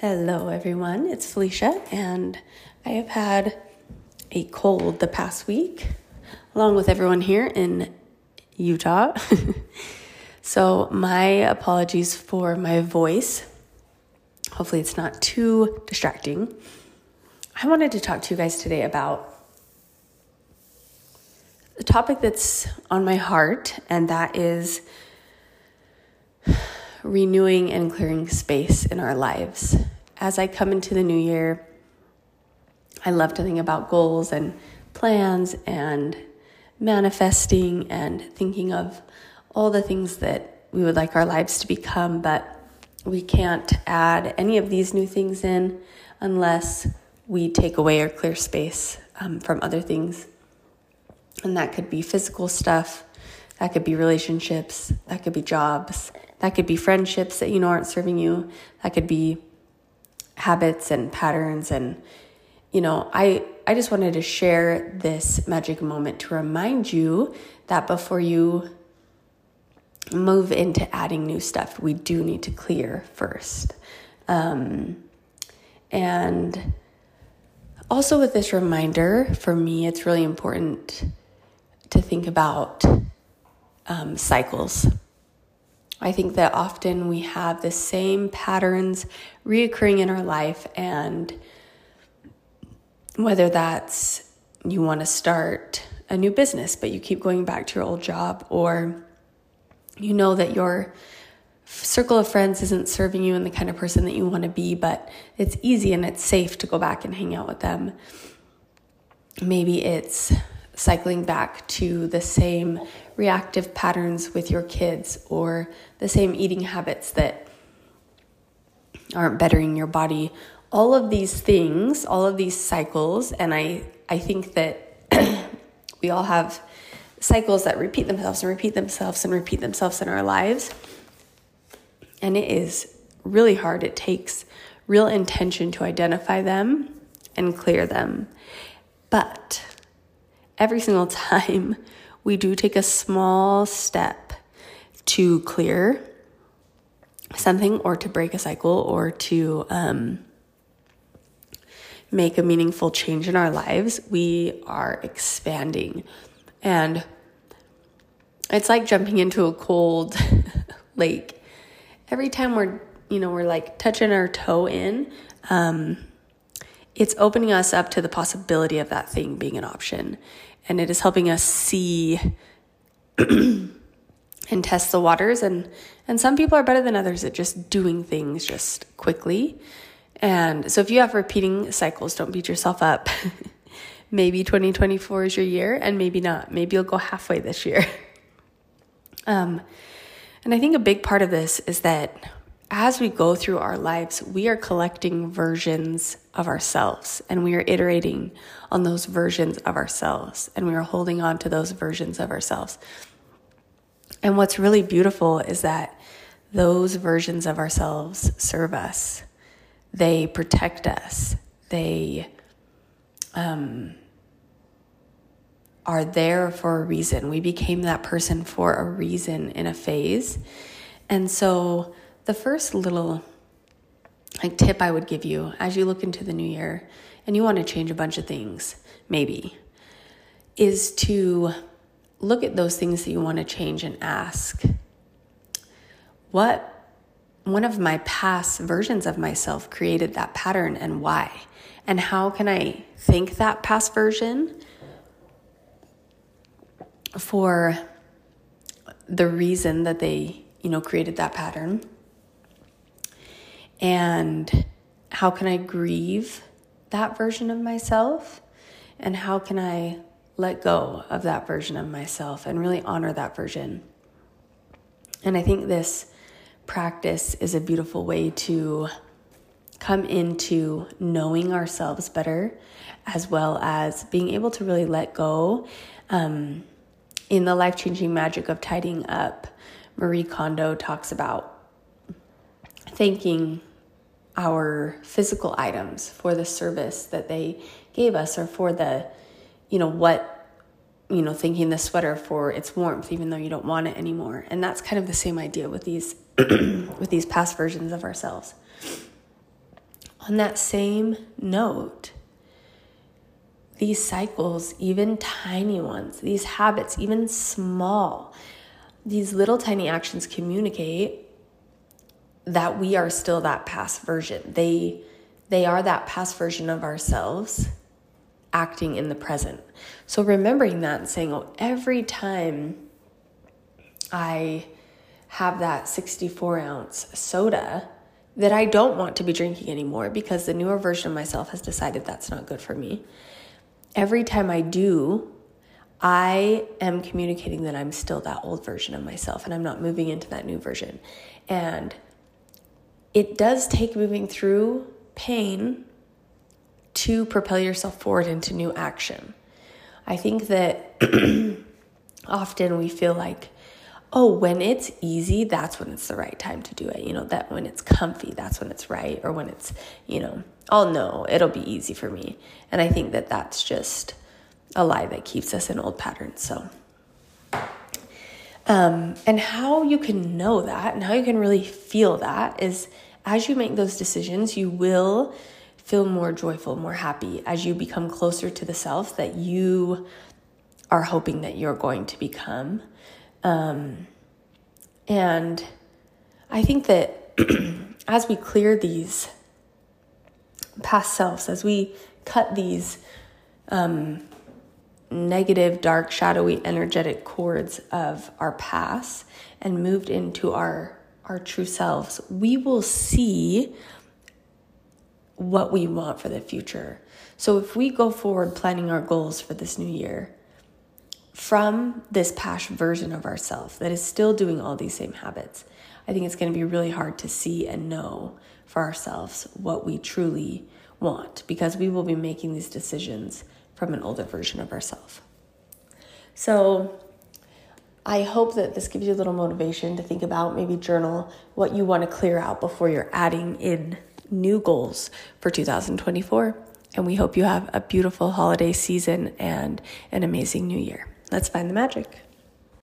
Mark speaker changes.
Speaker 1: Hello, everyone. It's Felicia, and I have had a cold the past week, along with everyone here in Utah. so, my apologies for my voice. Hopefully, it's not too distracting. I wanted to talk to you guys today about a topic that's on my heart, and that is renewing and clearing space in our lives. As I come into the new year, I love to think about goals and plans and manifesting and thinking of all the things that we would like our lives to become, but we can't add any of these new things in unless we take away or clear space um, from other things. And that could be physical stuff, that could be relationships, that could be jobs, that could be friendships that you know aren't serving you. That could be habits and patterns and you know, I I just wanted to share this magic moment to remind you that before you move into adding new stuff, we do need to clear first. Um, and also, with this reminder, for me, it's really important to think about um, cycles. I think that often we have the same patterns reoccurring in our life, and whether that's you want to start a new business, but you keep going back to your old job, or you know that your circle of friends isn't serving you and the kind of person that you want to be, but it's easy and it's safe to go back and hang out with them. Maybe it's cycling back to the same reactive patterns with your kids or the same eating habits that aren't bettering your body. All of these things, all of these cycles, and I, I think that we all have cycles that repeat themselves and repeat themselves and repeat themselves in our lives. And it is really hard. It takes real intention to identify them and clear them. But every single time we do take a small step to clear something or to break a cycle or to um, make a meaningful change in our lives, we are expanding. And it's like jumping into a cold lake. Every time we're, you know, we're like touching our toe in, um, it's opening us up to the possibility of that thing being an option. And it is helping us see and test the waters. And, and some people are better than others at just doing things just quickly. And so if you have repeating cycles, don't beat yourself up. maybe 2024 is your year, and maybe not. Maybe you'll go halfway this year. um, and I think a big part of this is that as we go through our lives, we are collecting versions of ourselves and we are iterating on those versions of ourselves and we are holding on to those versions of ourselves. And what's really beautiful is that those versions of ourselves serve us, they protect us, they um, are there for a reason. We became that person for a reason in a phase. And so, the first little like tip I would give you as you look into the new year and you want to change a bunch of things, maybe, is to look at those things that you want to change and ask, what one of my past versions of myself created that pattern and why? And how can I thank that past version for the reason that they, you know, created that pattern? And how can I grieve that version of myself? And how can I let go of that version of myself and really honor that version? And I think this practice is a beautiful way to come into knowing ourselves better, as well as being able to really let go. Um, in the life changing magic of tidying up, Marie Kondo talks about thanking our physical items for the service that they gave us or for the, you know, what, you know, thinking the sweater for its warmth, even though you don't want it anymore. And that's kind of the same idea with these, with these past versions of ourselves. on that same note, these cycles, even tiny ones, these habits, even small, these little tiny actions communicate that we are still that past version. They they are that past version of ourselves acting in the present. So remembering that and saying, "Oh, every time I have that 64 ounce soda that I don't want to be drinking anymore because the newer version of myself has decided that's not good for me. Every time I do, I am communicating that I'm still that old version of myself and I'm not moving into that new version. And it does take moving through pain to propel yourself forward into new action. I think that often we feel like, oh, when it's easy, that's when it's the right time to do it. You know, that when it's comfy, that's when it's right. Or when it's, you know, oh no, it'll be easy for me. And I think that that's just a lie that keeps us in old patterns. So, um, and how you can know that and how you can really feel that is as you make those decisions, you will feel more joyful, more happy as you become closer to the self that you are hoping that you're going to become. Um, and I think that as we clear these past selves, as we cut these um, negative, dark, shadowy, energetic cords of our past and moved into our our true selves, we will see what we want for the future. So if we go forward planning our goals for this new year from this past version of ourselves that is still doing all these same habits, I think it's going to be really hard to see and know for ourselves what we truly want because we will be making these decisions from an older version of ourselves. So, I hope that this gives you a little motivation to think about, maybe journal what you want to clear out before you're adding in new goals for 2024. And we hope you have a beautiful holiday season and an amazing new year. Let's find the magic.